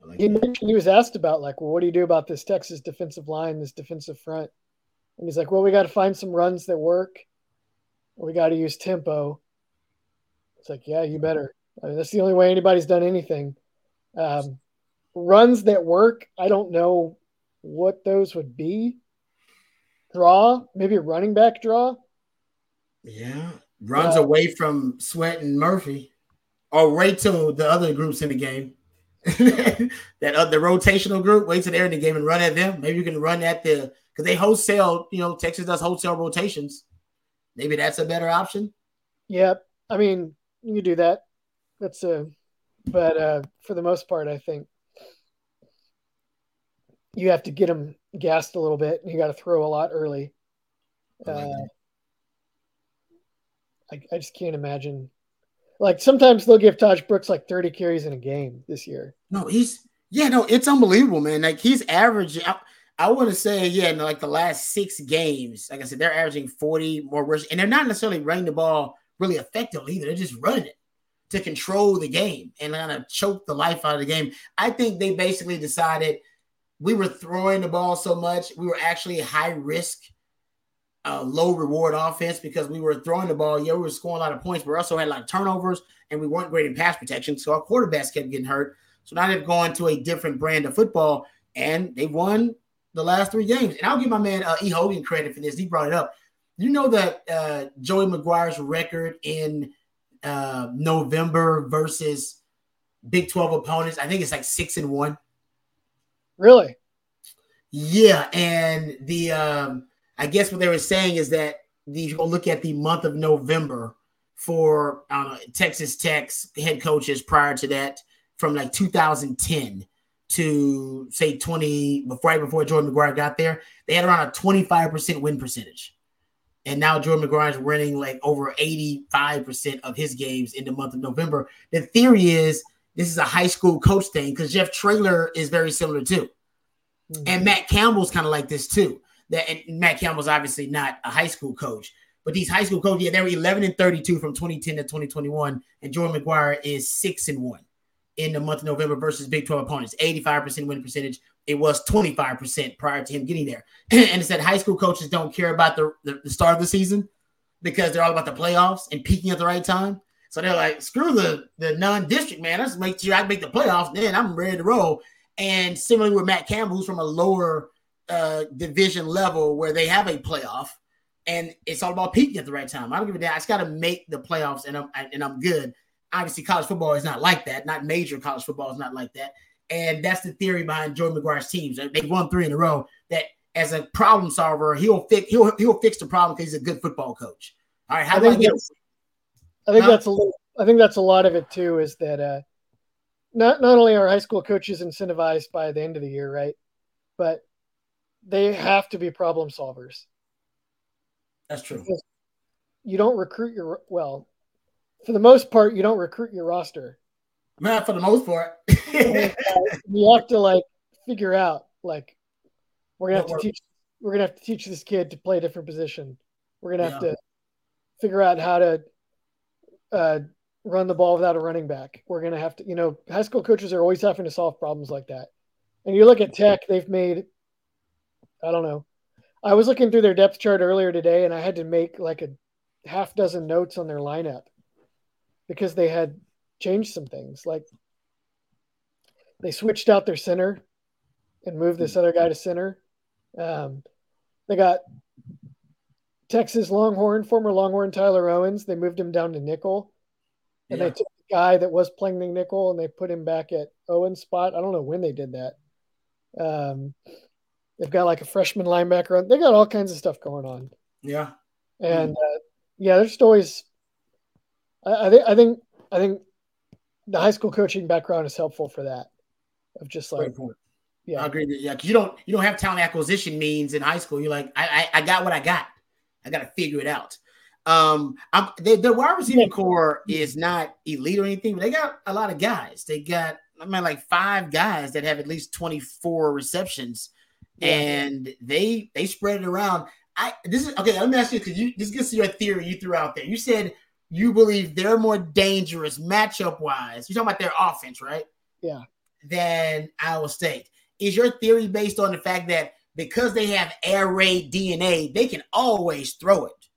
like he that. mentioned he was asked about like, well, what do you do about this Texas defensive line, this defensive front? And he's like, well, we got to find some runs that work. We got to use tempo. It's like, yeah, you better. I mean, that's the only way anybody's done anything. Um, runs that work, I don't know what those would be. Draw, maybe a running back draw. Yeah. Runs Uh, away from Sweat and Murphy. Or wait till the other groups in the game. that uh, the rotational group, wait till they're in the game and run at them. Maybe you can run at the because they wholesale, you know, Texas does wholesale rotations. Maybe that's a better option. Yep. I mean, you do that. That's a, but uh, for the most part, I think you have to get them gassed a little bit, and you got to throw a lot early. I Uh. I, I just can't imagine. Like sometimes they'll give Tahj Brooks like 30 carries in a game this year. No, he's yeah, no, it's unbelievable, man. Like he's averaging. I, I want to say, yeah, in like the last six games, like I said, they're averaging 40 more rushes, and they're not necessarily running the ball really effectively either. They're just running it to control the game and kind of choke the life out of the game. I think they basically decided we were throwing the ball so much, we were actually high risk, uh, low reward offense because we were throwing the ball. Yeah, we were scoring a lot of points, but we also had a lot of turnovers and we weren't great in pass protection. So our quarterbacks kept getting hurt. So now they've gone to a different brand of football and they won the last three games. And I'll give my man uh, E. Hogan credit for this. He brought it up. You know that uh, Joey McGuire's record in uh, November versus Big 12 opponents, I think it's like six and one. Really? Yeah, and the um, I guess what they were saying is that the, you go look at the month of November for know, Texas Tech's head coaches prior to that, from like 2010 to say 20 before right before Jordan McGuire got there, they had around a 25% win percentage. And now Jordan McGuire is winning like over 85% of his games in the month of November. The theory is this is a high school coach thing because Jeff Traylor is very similar too. And mm-hmm. Matt Campbell's kind of like this too. That and Matt Campbell's obviously not a high school coach, but these high school coaches, yeah, they were 11 and 32 from 2010 to 2021, and Jordan McGuire is six and one in the month of November versus Big 12 opponents. 85% win percentage. It was 25% prior to him getting there. and it's that high school coaches don't care about the, the, the start of the season because they're all about the playoffs and peaking at the right time. So they're like, screw the, the non-district, man. Let's make sure I make the playoffs. Then I'm ready to roll. And similarly with Matt Campbell, who's from a lower uh, division level where they have a playoff, and it's all about peaking at the right time. I don't give a damn. I just got to make the playoffs, and I'm and I'm good. Obviously, college football is not like that. Not major college football is not like that. And that's the theory behind Jordan McGuire's teams. They won three in a row. That as a problem solver, he'll fix he'll he'll fix the problem because he's a good football coach. All right, how I do I think get? that's- I think that's a little, I think that's a lot of it too. Is that uh, not not only are high school coaches incentivized by the end of the year, right, but they have to be problem solvers. That's true. You don't recruit your well, for the most part, you don't recruit your roster. Not for the most part. You have to like figure out like we're gonna have to teach we're gonna have to teach this kid to play a different position. We're gonna have Yeah. to figure out how to uh, run the ball without a running back. We're gonna have to, you know, high school coaches are always having to solve problems like that. And you look at Tech, they've made, I don't know. I was looking through their depth chart earlier today, and I had to make like a half dozen notes on their lineup because they had changed some things. Like they switched out their center and moved this other guy to center. Um, they got Texas Longhorn, former Longhorn Tyler Owens. They moved him down to nickel, and yeah. they took the guy that was playing the nickel and they put him back at Owens' spot. I don't know when they did that. Um, they've got like a freshman linebacker. They got all kinds of stuff going on. Yeah, and uh, yeah, there's always. I, I think I think I think the high school coaching background is helpful for that. Of just like, yeah, I agree. Yeah, because you don't you don't have talent acquisition means in high school. You're like, I I, I got what I got. I got to figure it out. Um, I'm, they, the wide receiving core is not elite or anything, but they got a lot of guys. They got, I mean, like five guys that have at least 24 receptions, yeah. and they they spread it around. I this is okay. Let me ask you because you this gets to your theory you threw out there. You said you believe they're more dangerous matchup wise. You're talking about their offense, right? Yeah. Than Iowa State. Is your theory based on the fact that because they have air raid DNA, they can always throw it.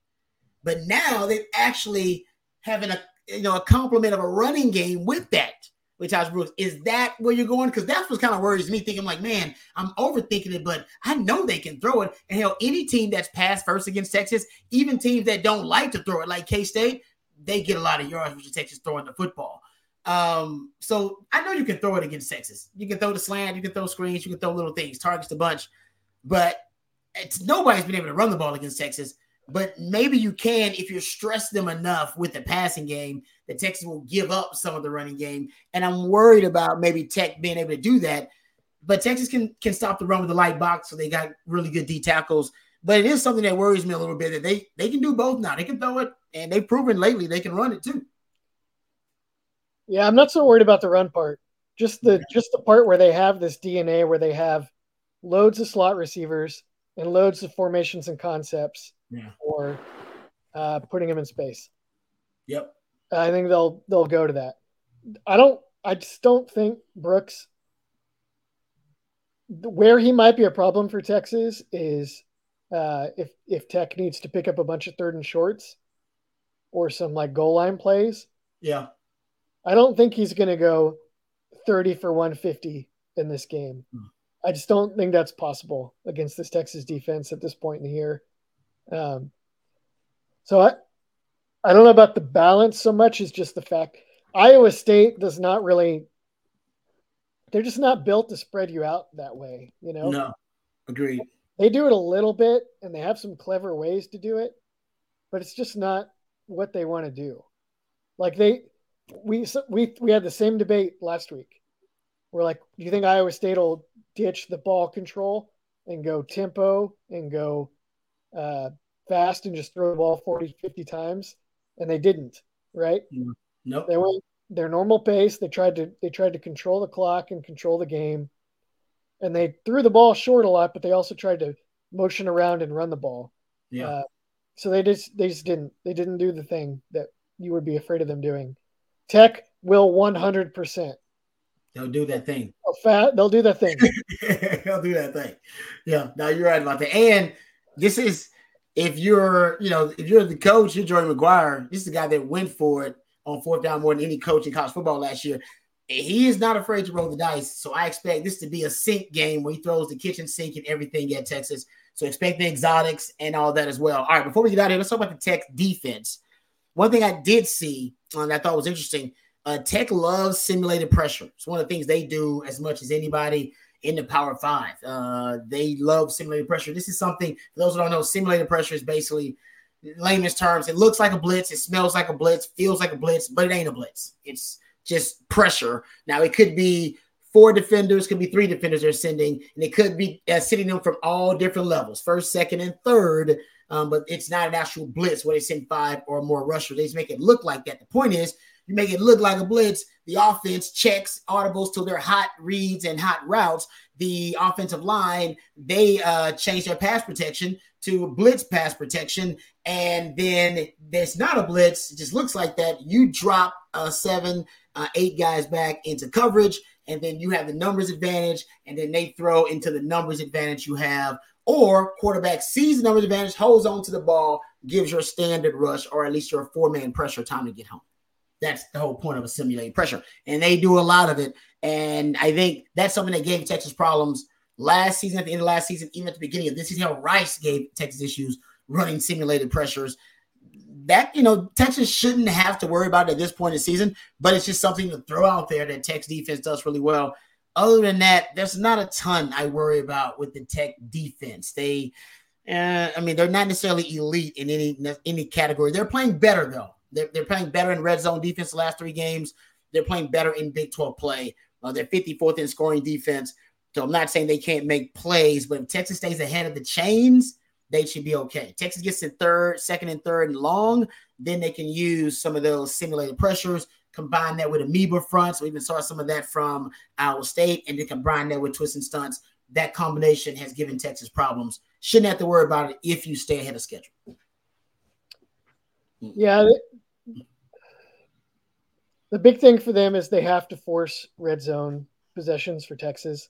But now they're actually having a you know a complement of a running game with that with Tahj Brooks. Is that where you're going? Because that's what kind of worries me. Thinking like, man, I'm overthinking it, but I know they can throw it. And hell, any team that's passed first against Texas, even teams that don't like to throw it, like K State, they get a lot of yards with Texas throwing the football. Um, so I know you can throw it against Texas. You can throw the slant, you can throw screens, you can throw little things, targets a bunch but it's nobody's been able to run the ball against Texas. But maybe you can if you stress them enough with the passing game that Texas will give up some of the running game. And I'm worried about maybe Tech being able to do that. But Texas can can stop the run with the light box, so they got really good D tackles. But it is something that worries me a little bit that they they can do both now. They can throw it, and they've proven lately they can run it too. Yeah, I'm not so worried about the run part. Just the just the part where they have this DNA where they have loads of slot receivers and loads of formations and concepts yeah. for uh, putting them in space. Yep. I think they'll they'll go to that. I don't. I just don't think Brooks. Where he might be a problem for Texas is uh, if if Tech needs to pick up a bunch of third and shorts, or some like goal line plays. Yeah. I don't think he's going to go thirty for one fifty in this game. Hmm. I just don't think that's possible against this Texas defense at this point in the year. Um, so I, I don't know about the balance so much as just the fact Iowa State does not really. They're just not built to spread you out that way, you know. No, agreed. They do it a little bit, and they have some clever ways to do it, but it's just not what they want to do. Like they, we we we had the same debate last week. We're like, do you think Iowa State will ditch the ball control and go tempo and go uh, fast and just throw the ball 40, 50 times. And they didn't, right? No. Nope. They went their normal pace. They tried to they tried to control the clock and control the game. And they threw the ball short a lot, but they also tried to motion around and run the ball. Yeah. Uh, so they just they just didn't they didn't do the thing that you would be afraid of them doing. Tech will 100% They'll do that thing. Oh. They'll do that thing. They'll do that thing. Yeah. Now you're right about that. And this is if you're, you know, if you're the coach, you're Jordan McGuire. This is the guy that went for it on fourth down more than any coach in college football last year. He is not afraid to roll the dice. So I expect this to be a sink game where he throws the kitchen sink and everything at Texas. So expect the exotics and all that as well. All right, before we get out of here, let's talk about the Tech defense. One thing I did see and I thought was interesting uh, Tech loves simulated pressure. It's one of the things they do as much as anybody in the Power Five. Uh, they love simulated pressure. This is something, for those who don't know, simulated pressure is basically, layman's terms, it looks like a blitz, it smells like a blitz, feels like a blitz, but it ain't a blitz. It's just pressure. Now, it could be four defenders, could be three defenders they're sending, and it could be uh, sending them from all different levels first, second, and third. Um, but it's not an actual blitz where they send five or more rushers. They just make it look like that. The point is, you make it look like a blitz. The offense checks audibles to their hot reads and hot routes. The offensive line, they uh, change their pass protection to blitz pass protection. And then there's not a blitz. It just looks like that. You drop uh, seven, uh, eight guys back into coverage. And then you have the numbers advantage. And then they throw into the numbers advantage you have. Or quarterback sees the numbers advantage, holds on to the ball, gives your standard rush, or at least your four man pressure time to get home. That's the whole point of a simulated pressure. And they do a lot of it. And I think that's something that gave Texas problems last season, at the end of last season, even at the beginning of this season, how Rice gave Texas issues running simulated pressures. That, you know, Texas shouldn't have to worry about at this point in the season, but it's just something to throw out there that Texas defense does really well. Other than that, there's not a ton I worry about with the Tech defense. They, uh, I mean, they're not necessarily elite in any any category. They're playing better though. They're, they're playing better in red zone defense the last three games. They're playing better in Big 12 play. Uh, they're 54th in scoring defense. So I'm not saying they can't make plays, but if Texas stays ahead of the chains, they should be okay. Texas gets in third, second, and third and long, then they can use some of those simulated pressures, combine that with amoeba fronts. We even saw some of that from Iowa State, and then combine that with twists and stunts. That combination has given Texas problems. Shouldn't have to worry about it if you stay ahead of schedule. Yeah. The big thing for them is they have to force red zone possessions for Texas.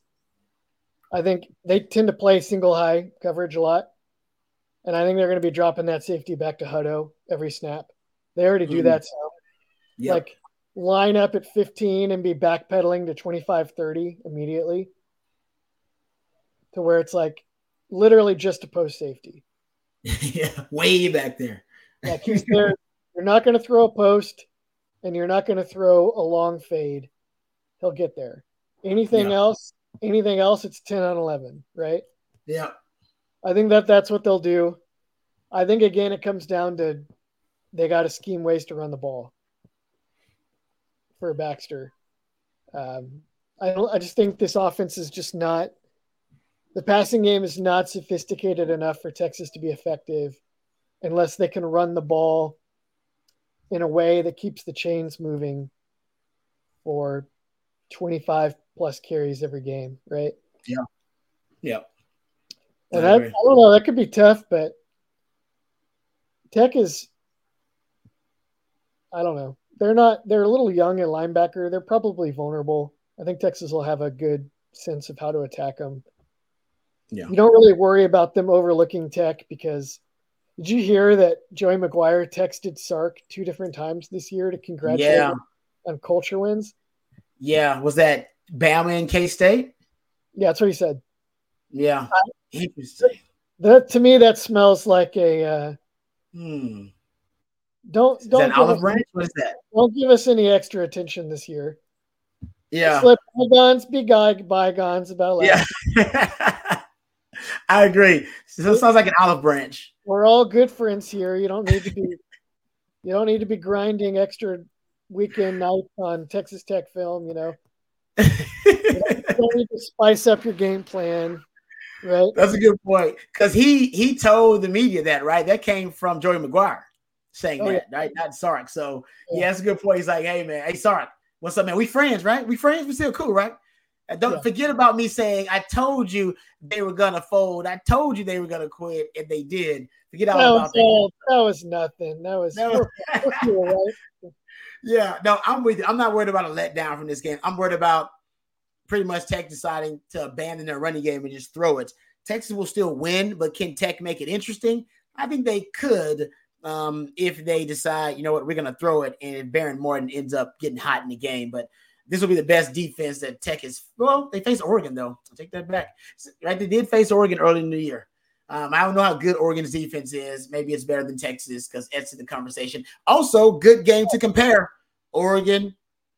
I think they tend to play single high coverage a lot. And I think they're going to be dropping that safety back to Hutto every snap. They already do mm-hmm. that. So, yep. like, line up at 15 and be backpedaling to 25 30 immediately to where it's like literally just a post safety. yeah, way back there. like he's there. You're not going to throw a post and you're not going to throw a long fade. He'll get there. Anything yeah. else, anything else, it's 10 on 11, right? Yeah. I think that that's what they'll do. I think again, it comes down to they got to scheme ways to run the ball for Baxter. Um, I I just think this offense is just not the passing game is not sophisticated enough for Texas to be effective unless they can run the ball in a way that keeps the chains moving for 25 plus carries every game, right? Yeah. Yeah. And I, I, don't know, that could be tough, but Tech is, I don't know. They're not, they're a little young at linebacker. They're probably vulnerable. I think Texas will have a good sense of how to attack them. Yeah. You don't really worry about them overlooking Tech because did you hear that Joey McGuire texted Sark two different times this year to congratulate yeah. on culture wins? Yeah. Was that Bama and K State? Yeah, that's what he said. Yeah. that to me that smells like a uh, hmm. don't don't give olive us, branch? What is that? Don't give us any extra attention this year. Yeah. Slip bygones, be guy bygones about. Yeah. I agree. So it sounds like an olive branch. We're all good friends here. You don't need to be you don't need to be grinding extra weekend nights on Texas Tech film, you know. you, don't, need to spice up your game plan. Right. That's a good point. Because he he told the media that, right? That came from Joey McGuire saying oh, that, yeah. right? Not Sark. So yeah. yeah, that's a good point. He's like, hey man, hey Sark, what's up, man? We friends, right? We friends, we still cool, right? And don't yeah. forget about me saying I told you they were gonna fold. I told you they were gonna quit, and they did. Forget all that about that. That was nothing. That was, that was yeah. No, I'm with you. I'm not worried about a letdown from this game. I'm worried about pretty much Tech deciding to abandon their running game and just throw it. Texas will still win, but can Tech make it interesting? I think they could um, if they decide, you know what, we're going to throw it, and Behren Morton ends up getting hot in the game. But this will be the best defense that Tech is. Well, they face Oregon though. I'll take that back. Right, they did face Oregon early in the year. Um, I don't know how good Oregon's defense is. Maybe it's better than Texas because that's in the conversation. Also, good game to compare. Oregon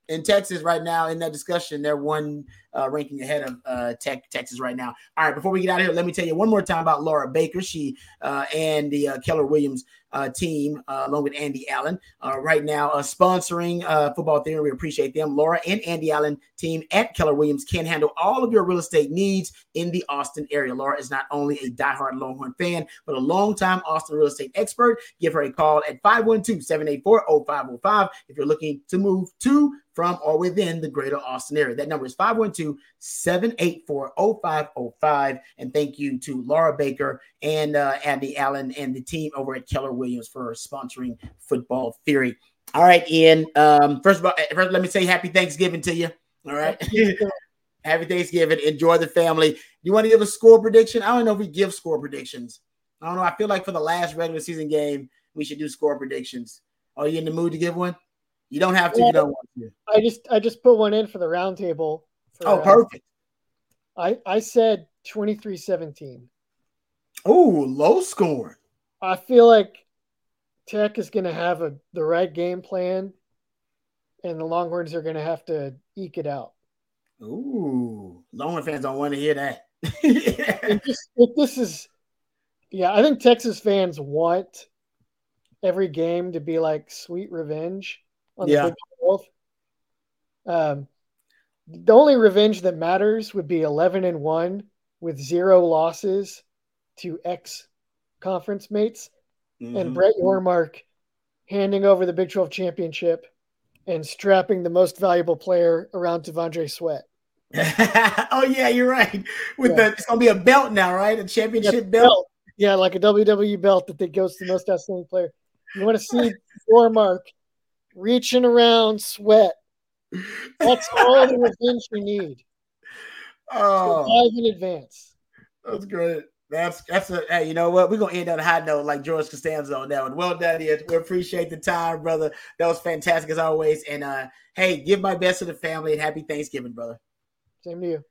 and Texas right now in that discussion. They're one uh, ranking ahead of uh, Tech, Texas right now. All right, before we get out of here, let me tell you one more time about Laura Baker. She uh, and the uh, Keller Williams uh, team, along with Andy Allen, right now sponsoring Football Theory. We appreciate them. Laura and Andy Allen team at Keller Williams can handle all of your real estate needs in the Austin area. Laura is not only a diehard Longhorn fan, but a longtime Austin real estate expert. Give her a call at 512 784 0505 if you're looking to move to from or within the greater Austin area. That number is 512 784 0505. And thank you to Laura Baker and uh, Andy Allen and the team over at Keller Williams for sponsoring Football Theory. All right, Ian. Um, first of all, first, let me say happy Thanksgiving to you. All right. happy Thanksgiving. Enjoy the family. You want to give a score prediction? I don't know if we give score predictions. I don't know. I feel like for the last regular season game, we should do score predictions. Are you in the mood to give one? You don't have to. you don't want to. I just I just put one in for the roundtable. Oh, uh, perfect. I I said 23-17. Oh, low score. I feel like Tech is going to have a the right game plan, and the Longhorns are going to have to eke it out. Ooh, Longhorn fans don't want to hear that. if, this, if this is, yeah, I think Texas fans want every game to be like sweet revenge on yeah. the Big 12. Um, the only revenge that matters would be 11 and 1 with zero losses to ex conference mates mm-hmm. and Brett Yormark handing over the Big 12 championship and strapping the most valuable player around T'Vondre Sweat. oh yeah, you're right. With yeah. the it's gonna be a belt now, right? A championship yeah, belt. belt. Yeah, like a WWE belt that goes to the most outstanding player. You want to see Yormark reaching around Sweat. That's all the revenge you need. Oh, in advance. That's great. That's that's a hey, you know what? We're gonna end on a high note like George Costanza on that one. Well done. We appreciate the time, brother. That was fantastic as always. And uh hey, give my best to the family and happy Thanksgiving, brother. Same to you.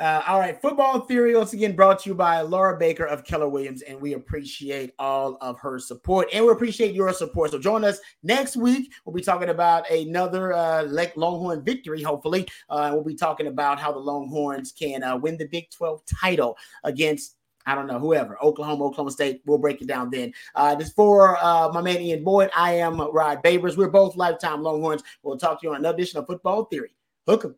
Uh, all right, football theory once again brought to you by Laura Baker of Keller Williams, and we appreciate all of her support, and we appreciate your support. So join us next week. We'll be talking about another uh, Longhorn victory. Hopefully, uh, we'll be talking about how the Longhorns can uh, win the Big Twelve title against I don't know, whoever, Oklahoma, Oklahoma State. We'll break it down then. Uh, this for uh, my man Ian Boyd. I am Rod Babers. We're both lifetime Longhorns. We'll talk to you on another edition of Football Theory. Hook 'em.